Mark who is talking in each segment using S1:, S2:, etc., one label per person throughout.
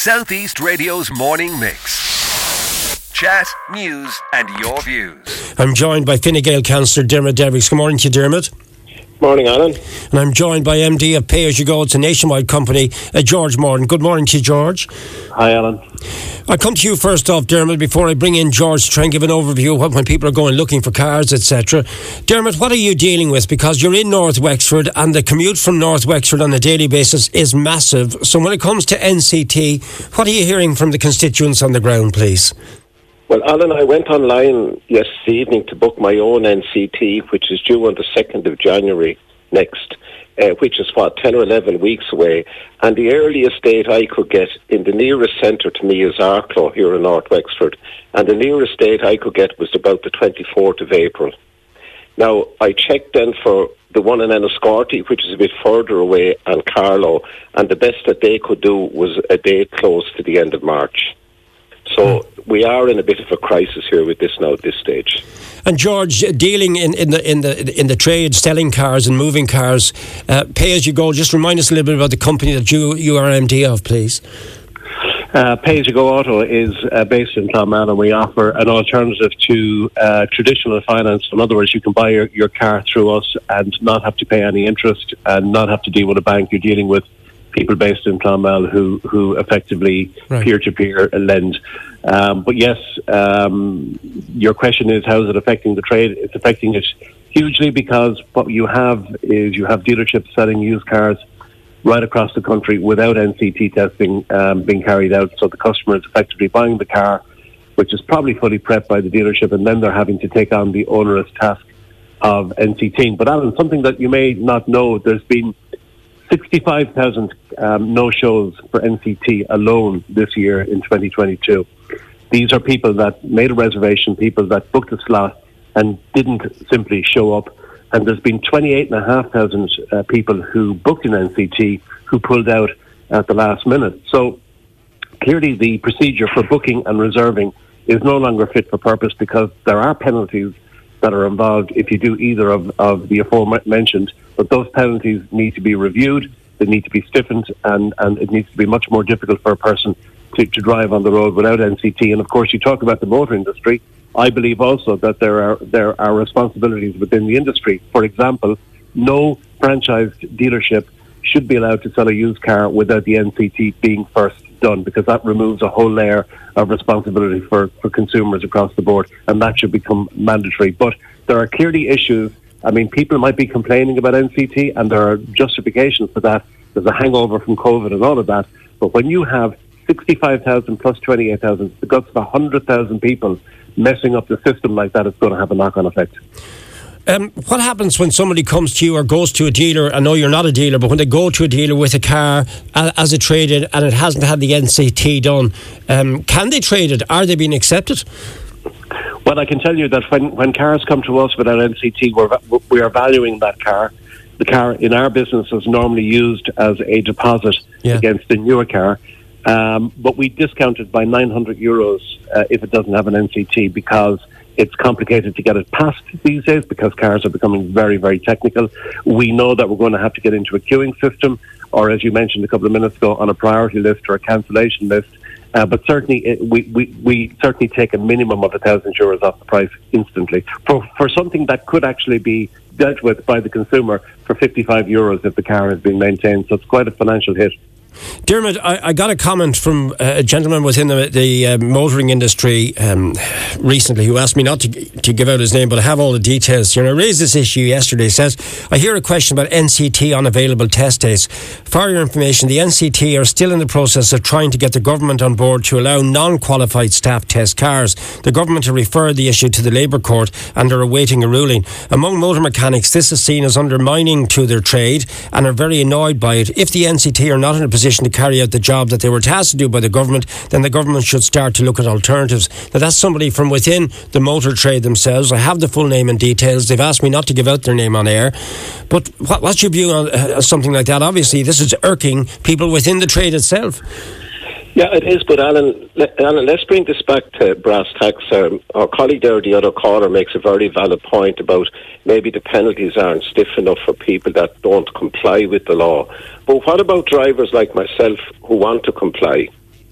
S1: Southeast Radio's morning mix. Chat, news, and your views.
S2: I'm joined by Fine Gael Councillor Dermot Devereux. Good morning to you, Dermot.
S3: Morning, Alan.
S2: And I'm joined by MD of Pay As You Go. It's a nationwide company, uh, George Morton. Good morning to you, George.
S3: Hi, Alan.
S2: I'll come to you first off, Dermot, before I bring in George to try and give an overview of when people are going looking for cars, etc. Dermot, what are you dealing with? Because you're in North Wexford and the commute from North Wexford on a daily basis is massive. So when it comes to NCT, what are you hearing from the constituents on the ground, please?
S3: Well, Alan, I went online yesterday evening to book my own NCT, which is due on the 2nd of January next, uh, which is what, 10 or 11 weeks away. And the earliest date I could get in the nearest centre to me is Arklow here in North Wexford. And the nearest date I could get was about the 24th of April. Now, I checked then for the one in Enniscorthy, which is a bit further away, and Carlow, and the best that they could do was a date close to the end of March. So we are in a bit of a crisis here with this now at this stage.
S2: And George, dealing in, in the in the in the trade, selling cars and moving cars, uh, pay as you go. Just remind us a little bit about the company that you you are MD of, please.
S4: Uh, Pay as you go auto is uh, based in Clonmel and we offer an alternative to uh, traditional finance. In other words, you can buy your, your car through us and not have to pay any interest and not have to deal with a bank. You're dealing with people based in Clonmel who who effectively peer to peer lend. Um, but yes, um, your question is how is it affecting the trade? It's affecting it hugely because what you have is you have dealerships selling used cars right across the country without NCT testing um, being carried out. So the customer is effectively buying the car, which is probably fully prepped by the dealership, and then they're having to take on the onerous task of NCT. But Alan, something that you may not know, there's been 65,000 um, no shows for NCT alone this year in 2022. These are people that made a reservation, people that booked a slot and didn't simply show up. And there's been 28,500 uh, people who booked an NCT who pulled out at the last minute. So clearly, the procedure for booking and reserving is no longer fit for purpose because there are penalties that are involved if you do either of, of the aforementioned. But those penalties need to be reviewed, they need to be stiffened, and, and it needs to be much more difficult for a person to, to drive on the road without NCT. And of course, you talk about the motor industry. I believe also that there are there are responsibilities within the industry. For example, no franchised dealership should be allowed to sell a used car without the NCT being first done because that removes a whole layer of responsibility for, for consumers across the board and that should become mandatory. But there are clearly issues. I mean, people might be complaining about NCT and there are justifications for that. There's a hangover from COVID and all of that. But when you have 65,000 plus 28,000, the guts of 100,000 people messing up the system like that, it's going to have a knock on effect.
S2: Um, what happens when somebody comes to you or goes to a dealer? I know you're not a dealer, but when they go to a dealer with a car as a trade in and it hasn't had the NCT done, um, can they trade it? Are they being accepted?
S4: Well, I can tell you that when, when cars come to us without NCT, we're, we are valuing that car. The car in our business is normally used as a deposit yeah. against a newer car. Um, but we discount it by 900 euros uh, if it doesn't have an NCT because it's complicated to get it passed these days because cars are becoming very, very technical. We know that we're going to have to get into a queuing system, or as you mentioned a couple of minutes ago, on a priority list or a cancellation list. Uh, but certainly, it, we, we, we certainly take a minimum of a thousand euros off the price instantly for for something that could actually be dealt with by the consumer for 55 euros if the car is being maintained. So it's quite a financial hit.
S2: Dermot, I, I, got a comment from a gentleman within the, the uh, motoring industry um, recently who asked me not to, to give out his name, but I have all the details. You know, I raised this issue yesterday. He says, I hear a question about NCT unavailable test dates. For your information, the NCT are still in the process of trying to get the government on board to allow non qualified staff test cars. The government have referred the issue to the Labour Court and are awaiting a ruling. Among motor mechanics, this is seen as undermining to their trade and are very annoyed by it. If the NCT are not in a position position to carry out the job that they were tasked to do by the government, then the government should start to look at alternatives. Now, that's somebody from within the motor trade themselves. I have the full name and details. They've asked me not to give out their name on air. But what, what's your view on uh, something like that? Obviously, this is irking people within the trade itself.
S3: Yeah, it is. But Alan, Alan, let's bring this back to brass tacks. Um, our colleague there, the other caller, makes a very valid point about maybe the penalties aren't stiff enough for people that don't comply with the law. But what about drivers like myself who want to comply?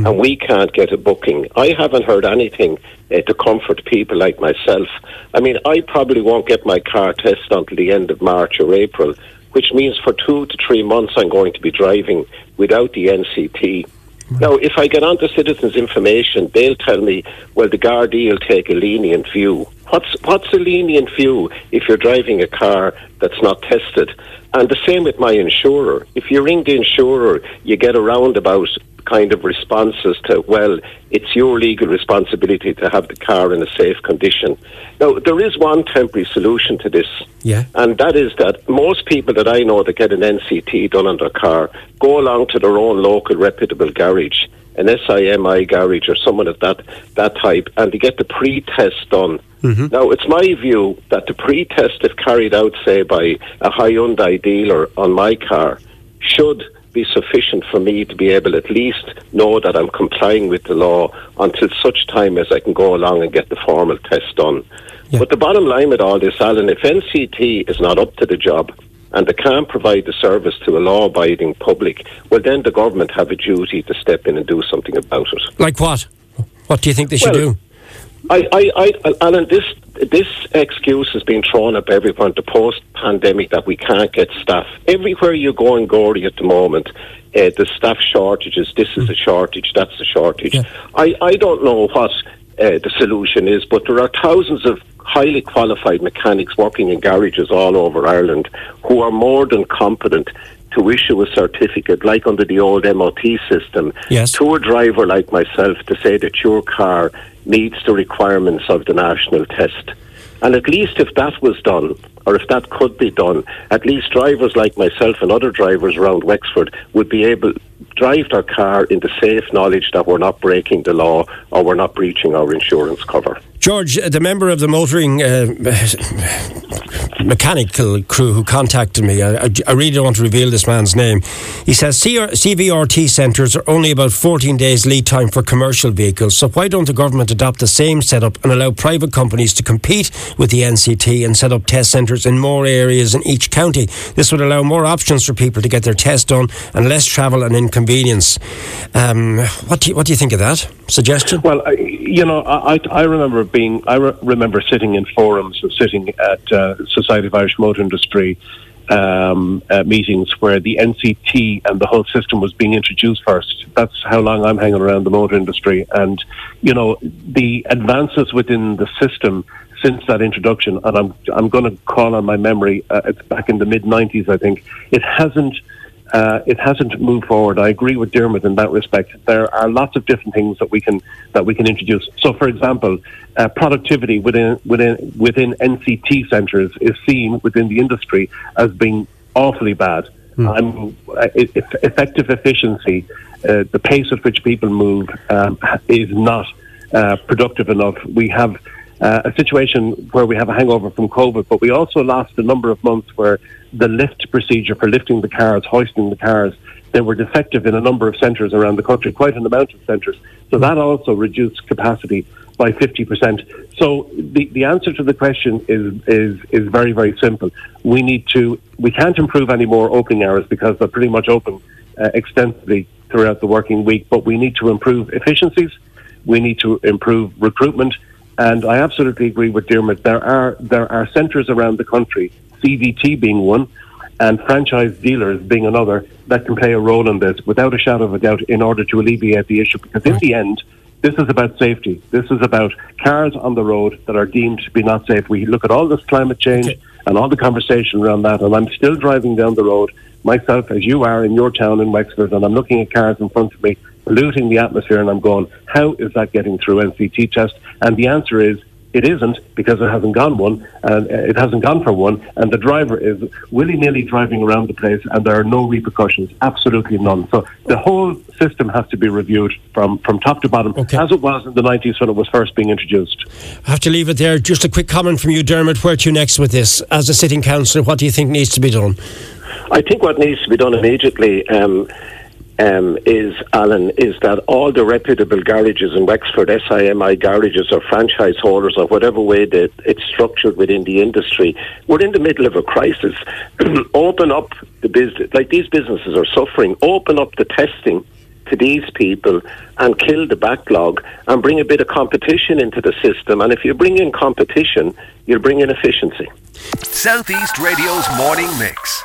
S3: mm. and we can't get a booking. I haven't heard anything uh, to comfort people like myself. I mean, I probably won't get my car tested until the end of March or April, which means for two to three months I'm going to be driving without the NCT. Now, if I get onto citizens' information, they'll tell me, well, the Gardaí will take a lenient view. What's what's a lenient view if you're driving a car that's not tested? And the same with my insurer. If you ring the insurer, you get a roundabout kind of responses to, well, it's your legal responsibility to have the car in a safe condition. Now, there is one temporary solution to this,
S2: yeah.
S3: and that is that most people that I know that get an NCT done on their car go along to their own local reputable garage, an SIMI garage or someone of that, that type, and they get the pre-test done. Mm-hmm. Now, it's my view that the pre-test, if carried out, say, by a Hyundai dealer on my car, should be sufficient for me to be able at least know that I'm complying with the law until such time as I can go along and get the formal test done. Yeah. But the bottom line with all this, Alan, if NCT is not up to the job and they can't provide the service to a law abiding public, well, then the government have a duty to step in and do something about it.
S2: Like what? What do you think they should
S3: well,
S2: do?
S3: I, I, I, Alan, this this excuse has been thrown up everyone to post pandemic that we can't get staff. Everywhere you go in Gorey at the moment, uh, the staff shortages. This is a shortage. That's a shortage. Yeah. I, I don't know what uh, the solution is, but there are thousands of highly qualified mechanics working in garages all over Ireland who are more than competent to issue a certificate, like under the old MOT system,
S2: yes.
S3: to a driver like myself to say that your car meets the requirements of the national test. And at least if that was done, or if that could be done, at least drivers like myself and other drivers around Wexford would be able to drive their car in the safe knowledge that we're not breaking the law or we're not breaching our insurance cover.
S2: George, the member of the motoring uh, mechanical crew who contacted me, I, I, really don't want to reveal this man's name. He says CVRT centres are only about 14 days lead time for commercial vehicles. So why don't the government adopt the same setup and allow private companies to compete with the NCT and set up test centres in more areas in each county? This would allow more options for people to get their test done and less travel and inconvenience. Um, what, do you, what do you think of that suggestion?
S4: Well, I, you know, I, I remember being, I re- remember sitting in forums and sitting at uh, Society of Irish Motor Industry um, uh, meetings where the NCT and the whole system was being introduced first. That's how long I'm hanging around the motor industry. And, you know, the advances within the system since that introduction, and I'm, I'm going to call on my memory, uh, it's back in the mid 90s, I think, it hasn't uh, it hasn't moved forward. I agree with Dermot in that respect. There are lots of different things that we can that we can introduce. So, for example, uh, productivity within within within NCT centres is seen within the industry as being awfully bad. Mm. Effective efficiency, uh, the pace at which people move um, is not uh, productive enough. We have uh, a situation where we have a hangover from COVID, but we also lost a number of months where the lift procedure for lifting the cars, hoisting the cars, they were defective in a number of centres around the country, quite an amount of centres. So that also reduced capacity by 50%. So the, the answer to the question is, is, is very, very simple. We need to, we can't improve any more opening hours because they're pretty much open uh, extensively throughout the working week, but we need to improve efficiencies. We need to improve recruitment and I absolutely agree with Dermot. There are there are centres around the country, CVT being one, and franchise dealers being another, that can play a role in this without a shadow of a doubt in order to alleviate the issue. Because in the end, this is about safety. This is about cars on the road that are deemed to be not safe. We look at all this climate change okay. and all the conversation around that, and I'm still driving down the road myself, as you are in your town in Wexford, and I'm looking at cars in front of me polluting the atmosphere, and I'm going, how is that getting through NCT test? And the answer is, it isn't because it hasn't gone one, and it hasn't gone for one, and the driver is willy nilly driving around the place, and there are no repercussions, absolutely none. So the whole system has to be reviewed from, from top to bottom, okay. as it was in the 90s when it was first being introduced.
S2: I have to leave it there. Just a quick comment from you, Dermot. Where to next with this? As a sitting councillor, what do you think needs to be done?
S3: I think what needs to be done immediately. Um, um, is, Alan, is that all the reputable garages in Wexford, SIMI garages or franchise holders or whatever way that it's structured within the industry, we're in the middle of a crisis. open up the business, like these businesses are suffering, open up the testing to these people and kill the backlog and bring a bit of competition into the system. And if you bring in competition, you'll bring in efficiency.
S1: Southeast Radio's morning mix.